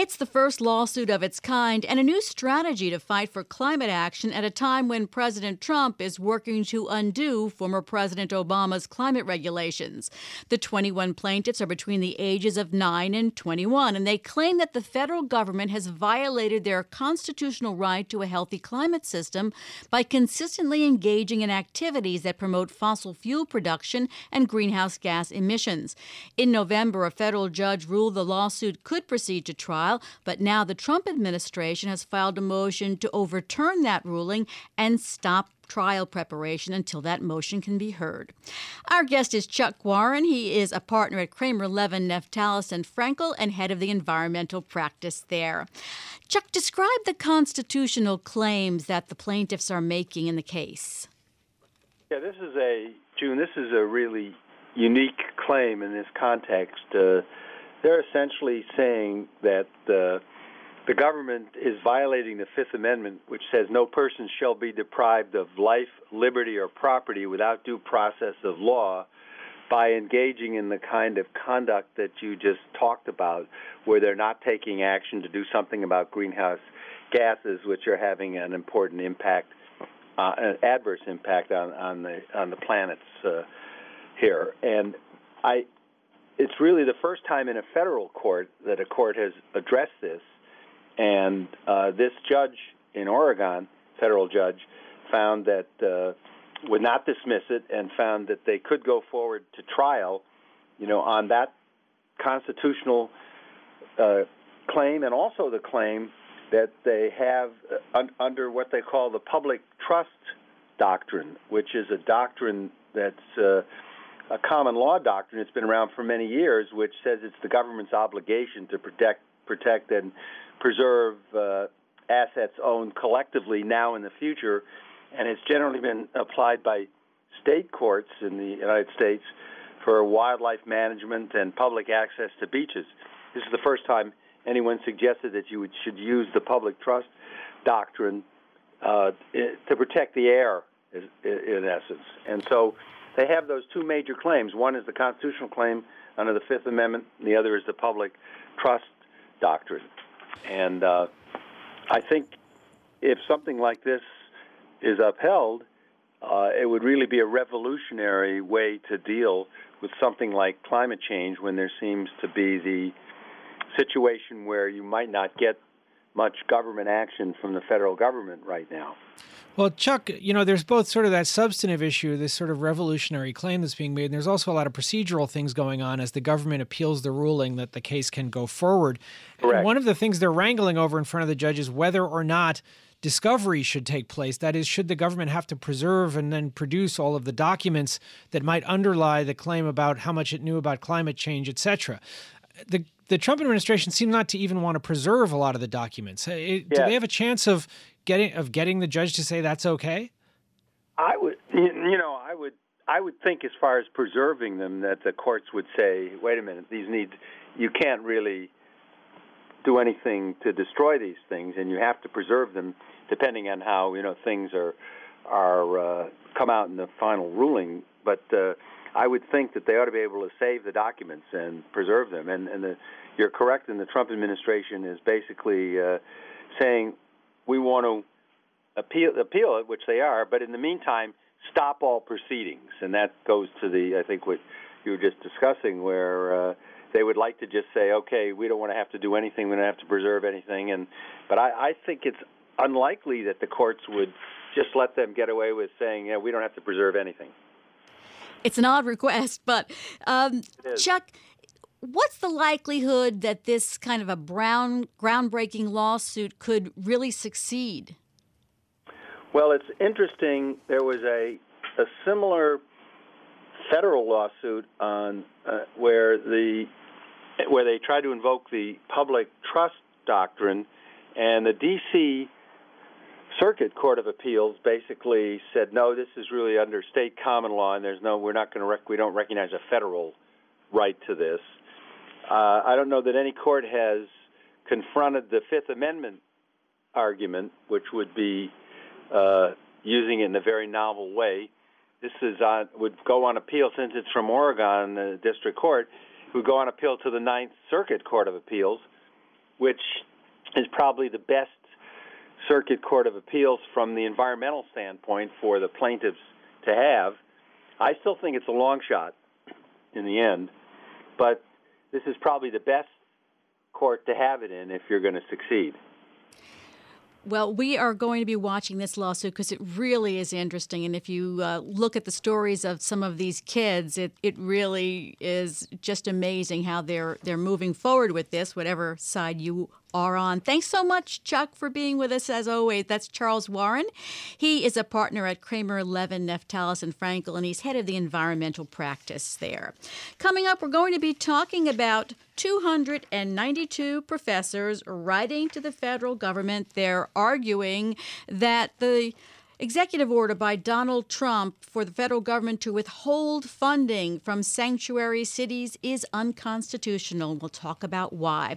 It's the first lawsuit of its kind and a new strategy to fight for climate action at a time when President Trump is working to undo former President Obama's climate regulations. The 21 plaintiffs are between the ages of 9 and 21, and they claim that the federal government has violated their constitutional right to a healthy climate system by consistently engaging in activities that promote fossil fuel production and greenhouse gas emissions. In November, a federal judge ruled the lawsuit could proceed to trial trial, but now the Trump administration has filed a motion to overturn that ruling and stop trial preparation until that motion can be heard. Our guest is Chuck Warren. He is a partner at Kramer Levin, Naftalis and Frankel and head of the environmental practice there. Chuck, describe the constitutional claims that the plaintiffs are making in the case. Yeah, this is a June. This is a really unique claim in this context. Uh, they're essentially saying that uh, the government is violating the Fifth Amendment, which says no person shall be deprived of life, liberty, or property without due process of law by engaging in the kind of conduct that you just talked about, where they're not taking action to do something about greenhouse gases, which are having an important impact, uh, an adverse impact on, on the on the planets uh, here. And I it's really the first time in a federal court that a court has addressed this, and uh, this judge in Oregon, federal judge, found that uh, would not dismiss it and found that they could go forward to trial, you know, on that constitutional uh, claim and also the claim that they have un- under what they call the public trust doctrine, which is a doctrine that's uh, a common law doctrine that's been around for many years, which says it's the government's obligation to protect, protect and preserve uh, assets owned collectively now and in the future, and it's generally been applied by state courts in the United States for wildlife management and public access to beaches. This is the first time anyone suggested that you should use the public trust doctrine uh, to protect the air, in essence. And so they have those two major claims. One is the constitutional claim under the Fifth Amendment, and the other is the public trust doctrine. And uh, I think if something like this is upheld, uh, it would really be a revolutionary way to deal with something like climate change when there seems to be the situation where you might not get much government action from the federal government right now. Well, Chuck, you know, there's both sort of that substantive issue, this sort of revolutionary claim that's being made, and there's also a lot of procedural things going on as the government appeals the ruling that the case can go forward. Correct. one of the things they're wrangling over in front of the judge is whether or not discovery should take place. That is, should the government have to preserve and then produce all of the documents that might underlie the claim about how much it knew about climate change, et cetera. The the Trump administration seems not to even want to preserve a lot of the documents. It, yeah. Do they have a chance of getting of getting the judge to say that's okay? I would, you know, I would, I would think as far as preserving them that the courts would say, wait a minute, these need, you can't really do anything to destroy these things, and you have to preserve them, depending on how you know things are are uh, come out in the final ruling. But uh, I would think that they ought to be able to save the documents and preserve them. And, and the, you're correct, and the Trump administration is basically uh, saying we want to appeal, appeal it, which they are, but in the meantime, stop all proceedings. And that goes to the, I think, what you were just discussing, where uh, they would like to just say, okay, we don't want to have to do anything, we don't have to preserve anything. And but I, I think it's unlikely that the courts would just let them get away with saying, yeah, we don't have to preserve anything. It's an odd request, but um, Chuck, what's the likelihood that this kind of a brown groundbreaking lawsuit could really succeed? Well, it's interesting. There was a a similar federal lawsuit on uh, where the where they tried to invoke the public trust doctrine, and the D.C. Circuit Court of Appeals basically said, no, this is really under state common law, and there's no, we're not going to, rec- we don't recognize a federal right to this. Uh, I don't know that any court has confronted the Fifth Amendment argument, which would be uh, using it in a very novel way. This is on, would go on appeal since it's from Oregon, the district court, would go on appeal to the Ninth Circuit Court of Appeals, which is probably the best circuit court of appeals from the environmental standpoint for the plaintiffs to have. I still think it's a long shot in the end, but this is probably the best court to have it in if you're going to succeed. Well, we are going to be watching this lawsuit because it really is interesting. And if you uh, look at the stories of some of these kids, it, it really is just amazing how they're they're moving forward with this, whatever side you are on. Thanks so much, Chuck, for being with us as always. That's Charles Warren. He is a partner at Kramer, Levin, Naftalis, and Frankel, and he's head of the environmental practice there. Coming up, we're going to be talking about 292 professors writing to the federal government. They're arguing that the executive order by Donald Trump for the federal government to withhold funding from sanctuary cities is unconstitutional. We'll talk about why.